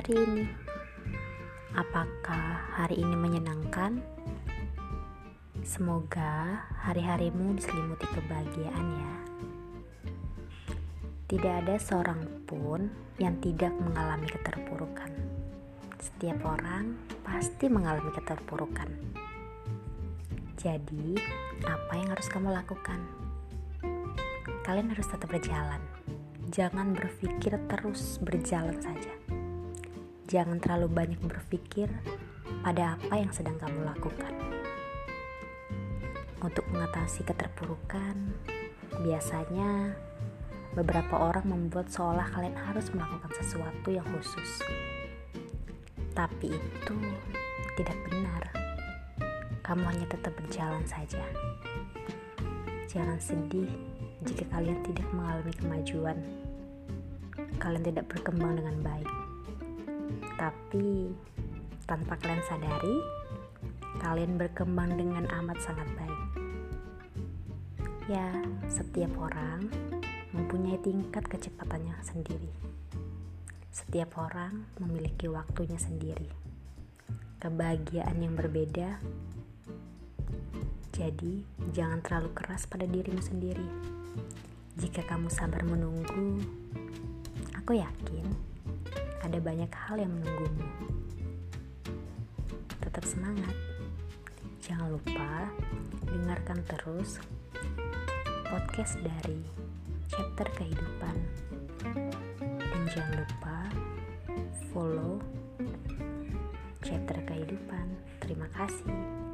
hari ini? Apakah hari ini menyenangkan? Semoga hari-harimu diselimuti kebahagiaan ya. Tidak ada seorang pun yang tidak mengalami keterpurukan. Setiap orang pasti mengalami keterpurukan. Jadi, apa yang harus kamu lakukan? Kalian harus tetap berjalan jangan berpikir terus berjalan saja. Jangan terlalu banyak berpikir pada apa yang sedang kamu lakukan. Untuk mengatasi keterpurukan, biasanya beberapa orang membuat seolah kalian harus melakukan sesuatu yang khusus. Tapi itu tidak benar. Kamu hanya tetap berjalan saja. Jangan sedih jika kalian tidak mengalami kemajuan. Kalian tidak berkembang dengan baik. Tapi tanpa kalian sadari, kalian berkembang dengan amat sangat baik. Ya, setiap orang mempunyai tingkat kecepatannya sendiri. Setiap orang memiliki waktunya sendiri. Kebahagiaan yang berbeda jadi, jangan terlalu keras pada dirimu sendiri. Jika kamu sabar menunggu, aku yakin ada banyak hal yang menunggumu. Tetap semangat. Jangan lupa dengarkan terus podcast dari chapter kehidupan. Dan jangan lupa follow chapter kehidupan. Terima kasih.